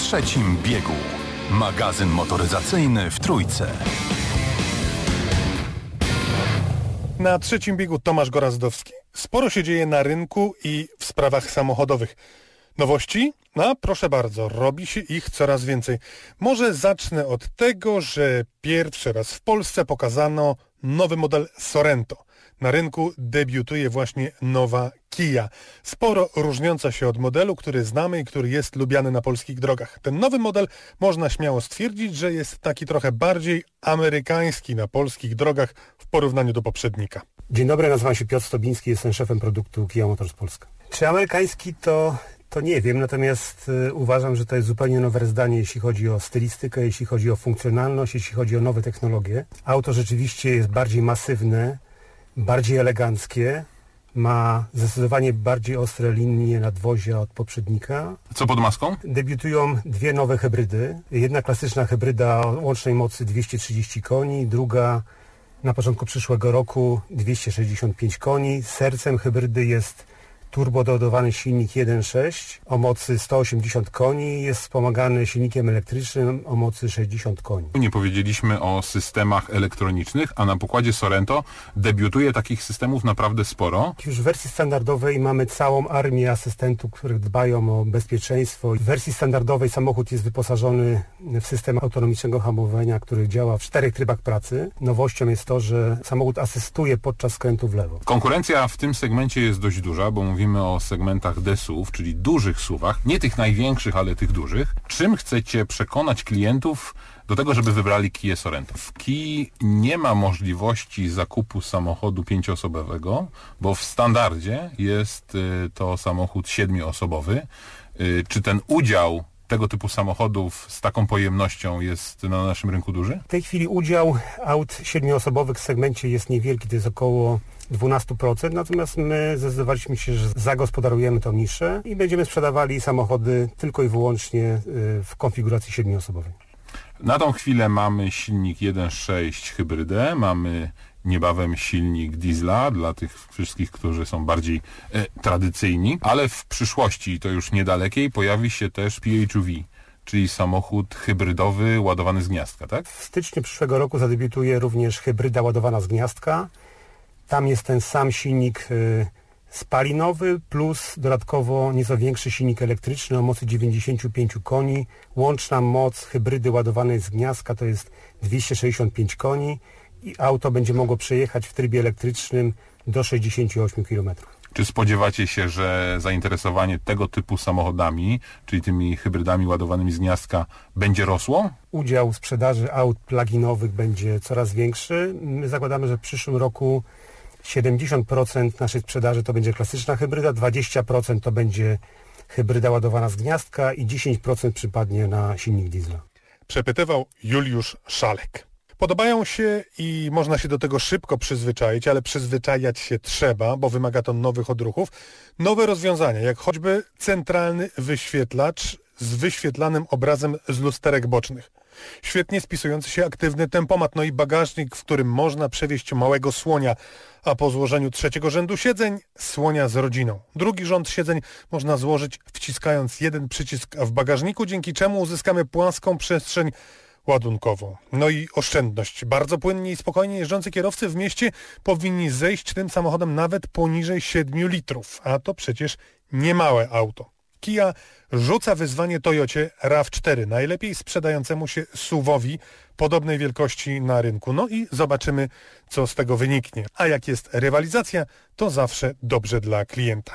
trzecim biegu. Magazyn motoryzacyjny w Trójce. Na trzecim biegu Tomasz Gorazdowski. Sporo się dzieje na rynku i w sprawach samochodowych. Nowości? No, proszę bardzo, robi się ich coraz więcej. Może zacznę od tego, że pierwszy raz w Polsce pokazano nowy model Sorento. Na rynku debiutuje właśnie nowa Kia. Sporo różniąca się od modelu, który znamy i który jest lubiany na polskich drogach. Ten nowy model można śmiało stwierdzić, że jest taki trochę bardziej amerykański na polskich drogach w porównaniu do poprzednika. Dzień dobry, nazywam się Piotr Stobiński, jestem szefem produktu Kia Motors Polska. Czy amerykański to, to nie wiem, natomiast y, uważam, że to jest zupełnie nowe zdanie, jeśli chodzi o stylistykę, jeśli chodzi o funkcjonalność, jeśli chodzi o nowe technologie. Auto rzeczywiście jest bardziej masywne, bardziej eleganckie, ma zdecydowanie bardziej ostre linie nadwozia od poprzednika. Co pod maską? Debiutują dwie nowe hybrydy. Jedna klasyczna hybryda o łącznej mocy 230 koni, druga na początku przyszłego roku 265 koni. Sercem hybrydy jest turbododowany silnik 1.6 o mocy 180 koni. Jest wspomagany silnikiem elektrycznym o mocy 60 koni. Nie powiedzieliśmy o systemach elektronicznych, a na pokładzie Sorento debiutuje takich systemów naprawdę sporo. Już w wersji standardowej mamy całą armię asystentów, które dbają o bezpieczeństwo. W wersji standardowej samochód jest wyposażony w system autonomicznego hamowania, który działa w czterech trybach pracy. Nowością jest to, że samochód asystuje podczas skrętu w lewo. Konkurencja w tym segmencie jest dość duża, bo mówimy o segmentach D-SUV, czyli dużych SUVach, nie tych największych, ale tych dużych. Czym chcecie przekonać klientów do tego, żeby wybrali Kia Sorento? W Kii nie ma możliwości zakupu samochodu pięcioosobowego, bo w standardzie jest y, to samochód siedmioosobowy. Y, Czy ten udział tego typu samochodów z taką pojemnością jest na naszym rynku duży? W tej chwili udział aut siedmioosobowych w segmencie jest niewielki, to jest około 12%, natomiast my zdecydowaliśmy się, że zagospodarujemy tą niszę i będziemy sprzedawali samochody tylko i wyłącznie y, w konfiguracji siedmioosobowej. Na tą chwilę mamy silnik 1.6 hybrydę, mamy niebawem silnik diesla dla tych wszystkich, którzy są bardziej e, tradycyjni, ale w przyszłości, to już niedalekiej, pojawi się też PHEV, czyli samochód hybrydowy ładowany z gniazdka, tak? W styczniu przyszłego roku zadebiutuje również hybryda ładowana z gniazdka. Tam jest ten sam silnik y, spalinowy plus dodatkowo nieco większy silnik elektryczny o mocy 95 koni. Łączna moc hybrydy ładowanej z gniazdka to jest 265 koni i auto będzie mogło przejechać w trybie elektrycznym do 68 km. Czy spodziewacie się, że zainteresowanie tego typu samochodami, czyli tymi hybrydami ładowanymi z gniazdka, będzie rosło? Udział sprzedaży aut plug-inowych będzie coraz większy. My zakładamy, że w przyszłym roku 70% naszej sprzedaży to będzie klasyczna hybryda, 20% to będzie hybryda ładowana z gniazdka i 10% przypadnie na silnik diesla. Przepytywał Juliusz Szalek. Podobają się i można się do tego szybko przyzwyczaić, ale przyzwyczajać się trzeba, bo wymaga to nowych odruchów. Nowe rozwiązania, jak choćby centralny wyświetlacz z wyświetlanym obrazem z lusterek bocznych. Świetnie spisujący się aktywny tempomat, no i bagażnik, w którym można przewieźć małego słonia, a po złożeniu trzeciego rzędu siedzeń słonia z rodziną. Drugi rząd siedzeń można złożyć wciskając jeden przycisk w bagażniku, dzięki czemu uzyskamy płaską przestrzeń ładunkową. No i oszczędność. Bardzo płynnie i spokojnie jeżdżący kierowcy w mieście powinni zejść tym samochodem nawet poniżej 7 litrów, a to przecież niemałe auto. Kia rzuca wyzwanie Toyocie RAV4, najlepiej sprzedającemu się SUV-owi podobnej wielkości na rynku. No i zobaczymy, co z tego wyniknie. A jak jest rywalizacja, to zawsze dobrze dla klienta.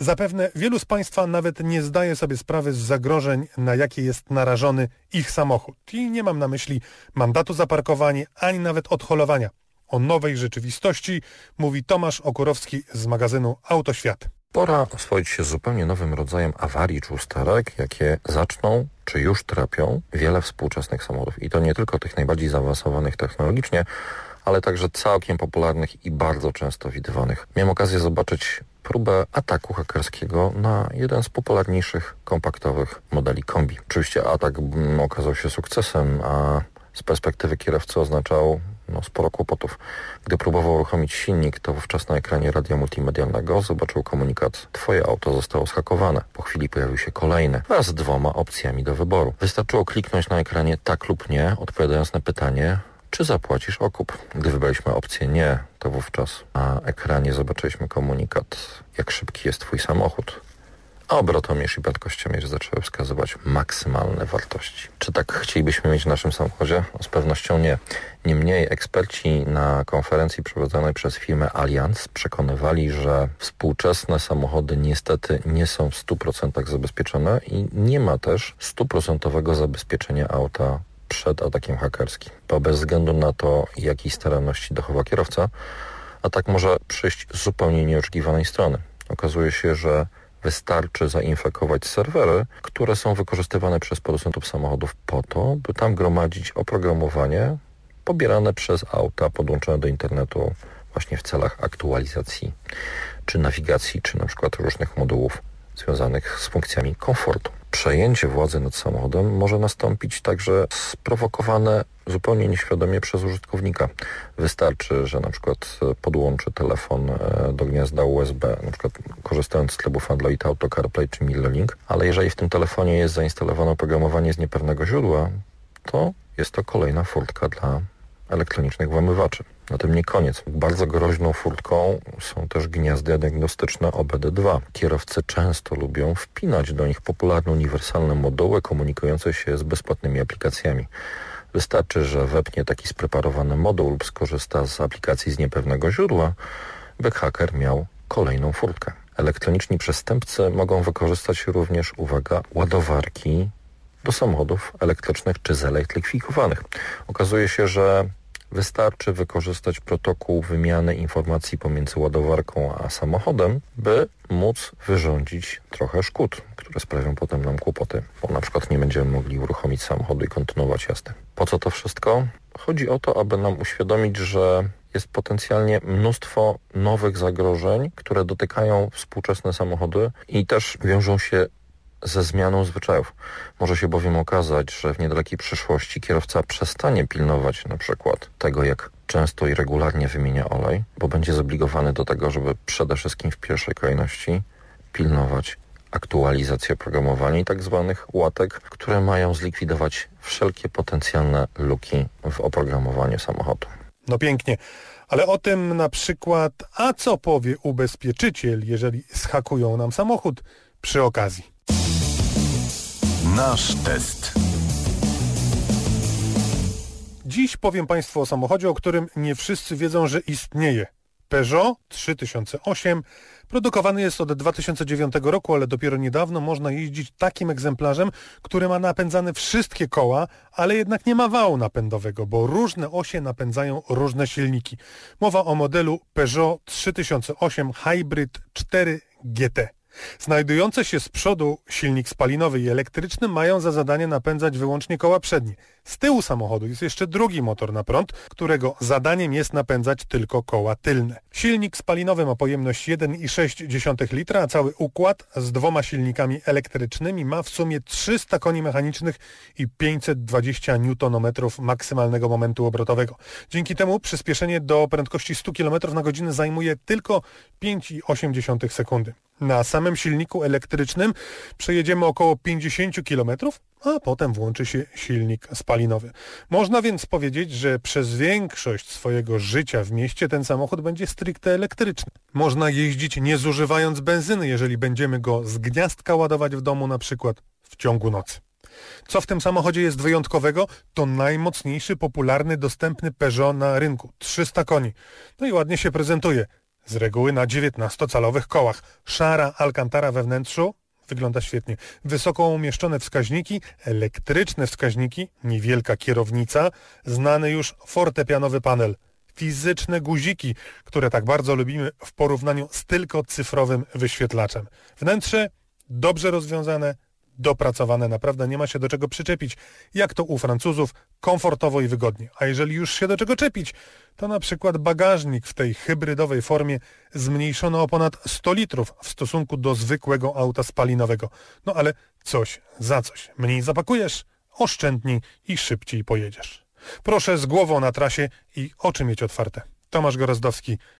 Zapewne wielu z Państwa nawet nie zdaje sobie sprawy z zagrożeń, na jakie jest narażony ich samochód. I nie mam na myśli mandatu za parkowanie, ani nawet odholowania. O nowej rzeczywistości mówi Tomasz Okurowski z magazynu Autoświat. Pora oswoić się z zupełnie nowym rodzajem awarii czy usterek, jakie zaczną czy już trapią wiele współczesnych samochodów. I to nie tylko tych najbardziej zaawansowanych technologicznie, ale także całkiem popularnych i bardzo często widywanych. Miałem okazję zobaczyć próbę ataku hakerskiego na jeden z popularniejszych kompaktowych modeli kombi. Oczywiście atak mm, okazał się sukcesem, a z perspektywy kierowcy oznaczał no, sporo kłopotów. Gdy próbował uruchomić silnik, to wówczas na ekranie radia multimedialnego zobaczył komunikat Twoje auto zostało schakowane. Po chwili pojawił się kolejny, wraz z dwoma opcjami do wyboru. Wystarczyło kliknąć na ekranie tak lub nie, odpowiadając na pytanie, czy zapłacisz okup. Gdy wybraliśmy opcję nie, to wówczas na ekranie zobaczyliśmy komunikat, jak szybki jest Twój samochód a obrotomierz i prędkościomierz zaczęły wskazywać maksymalne wartości. Czy tak chcielibyśmy mieć w naszym samochodzie? No, z pewnością nie. Niemniej eksperci na konferencji prowadzonej przez firmę Allianz przekonywali, że współczesne samochody niestety nie są w 100% zabezpieczone i nie ma też stuprocentowego zabezpieczenia auta przed atakiem hakerskim. Bo bez względu na to, jakiej staranności dochowa kierowca, atak może przyjść z zupełnie nieoczekiwanej strony. Okazuje się, że Wystarczy zainfekować serwery, które są wykorzystywane przez producentów samochodów po to, by tam gromadzić oprogramowanie pobierane przez auta podłączone do internetu właśnie w celach aktualizacji, czy nawigacji, czy na przykład różnych modułów związanych z funkcjami komfortu. Przejęcie władzy nad samochodem może nastąpić także sprowokowane zupełnie nieświadomie przez użytkownika. Wystarczy, że na przykład podłączy telefon e, do gniazda USB, na przykład korzystając z trybów Android Auto CarPlay czy MirrorLink, ale jeżeli w tym telefonie jest zainstalowane oprogramowanie z niepewnego źródła, to jest to kolejna furtka dla elektronicznych włamywaczy. Na tym nie koniec. Bardzo groźną furtką są też gniazda diagnostyczne OBD2. Kierowcy często lubią wpinać do nich popularne uniwersalne moduły komunikujące się z bezpłatnymi aplikacjami. Wystarczy, że wepnie taki spreparowany moduł lub skorzysta z aplikacji z niepewnego źródła, by haker miał kolejną furtkę. Elektroniczni przestępcy mogą wykorzystać również, uwaga, ładowarki do samochodów elektrycznych czy zelektryfikowanych. Okazuje się, że Wystarczy wykorzystać protokół wymiany informacji pomiędzy ładowarką a samochodem, by móc wyrządzić trochę szkód, które sprawią potem nam kłopoty, bo na przykład nie będziemy mogli uruchomić samochodu i kontynuować jazdy. Po co to wszystko? Chodzi o to, aby nam uświadomić, że jest potencjalnie mnóstwo nowych zagrożeń, które dotykają współczesne samochody i też wiążą się ze zmianą zwyczajów. Może się bowiem okazać, że w niedalekiej przyszłości kierowca przestanie pilnować na przykład tego, jak często i regularnie wymienia olej, bo będzie zobligowany do tego, żeby przede wszystkim w pierwszej kolejności pilnować aktualizacji oprogramowania i tak zwanych łatek, które mają zlikwidować wszelkie potencjalne luki w oprogramowaniu samochodu. No pięknie. Ale o tym na przykład, a co powie ubezpieczyciel, jeżeli schakują nam samochód przy okazji. Nasz test. Dziś powiem Państwu o samochodzie, o którym nie wszyscy wiedzą, że istnieje. Peugeot 3008 produkowany jest od 2009 roku, ale dopiero niedawno można jeździć takim egzemplarzem, który ma napędzane wszystkie koła, ale jednak nie ma wału napędowego, bo różne osie napędzają różne silniki. Mowa o modelu Peugeot 3008 Hybrid 4 GT. Znajdujące się z przodu silnik spalinowy i elektryczny mają za zadanie napędzać wyłącznie koła przednie. Z tyłu samochodu jest jeszcze drugi motor na prąd, którego zadaniem jest napędzać tylko koła tylne. Silnik spalinowy ma pojemność 1,6 litra, a cały układ z dwoma silnikami elektrycznymi ma w sumie 300 koni mechanicznych i 520 Nm maksymalnego momentu obrotowego. Dzięki temu przyspieszenie do prędkości 100 km na godzinę zajmuje tylko 5,8 sekundy. Na samym silniku elektrycznym przejedziemy około 50 km, a potem włączy się silnik spalinowy. Można więc powiedzieć, że przez większość swojego życia w mieście ten samochód będzie stricte elektryczny. Można jeździć nie zużywając benzyny, jeżeli będziemy go z gniazdka ładować w domu na przykład w ciągu nocy. Co w tym samochodzie jest wyjątkowego? To najmocniejszy, popularny, dostępny Peugeot na rynku. 300 koni. No i ładnie się prezentuje. Z reguły na 19-calowych kołach. Szara Alcantara we wnętrzu wygląda świetnie. Wysoko umieszczone wskaźniki, elektryczne wskaźniki, niewielka kierownica, znany już fortepianowy panel. Fizyczne guziki, które tak bardzo lubimy w porównaniu z tylko cyfrowym wyświetlaczem. Wnętrze dobrze rozwiązane, dopracowane, naprawdę nie ma się do czego przyczepić. Jak to u Francuzów, komfortowo i wygodnie. A jeżeli już się do czego czepić, to na przykład bagażnik w tej hybrydowej formie zmniejszono o ponad 100 litrów w stosunku do zwykłego auta spalinowego. No ale coś za coś. Mniej zapakujesz, oszczędniej i szybciej pojedziesz. Proszę z głową na trasie i oczy mieć otwarte. Tomasz Gorozdowski,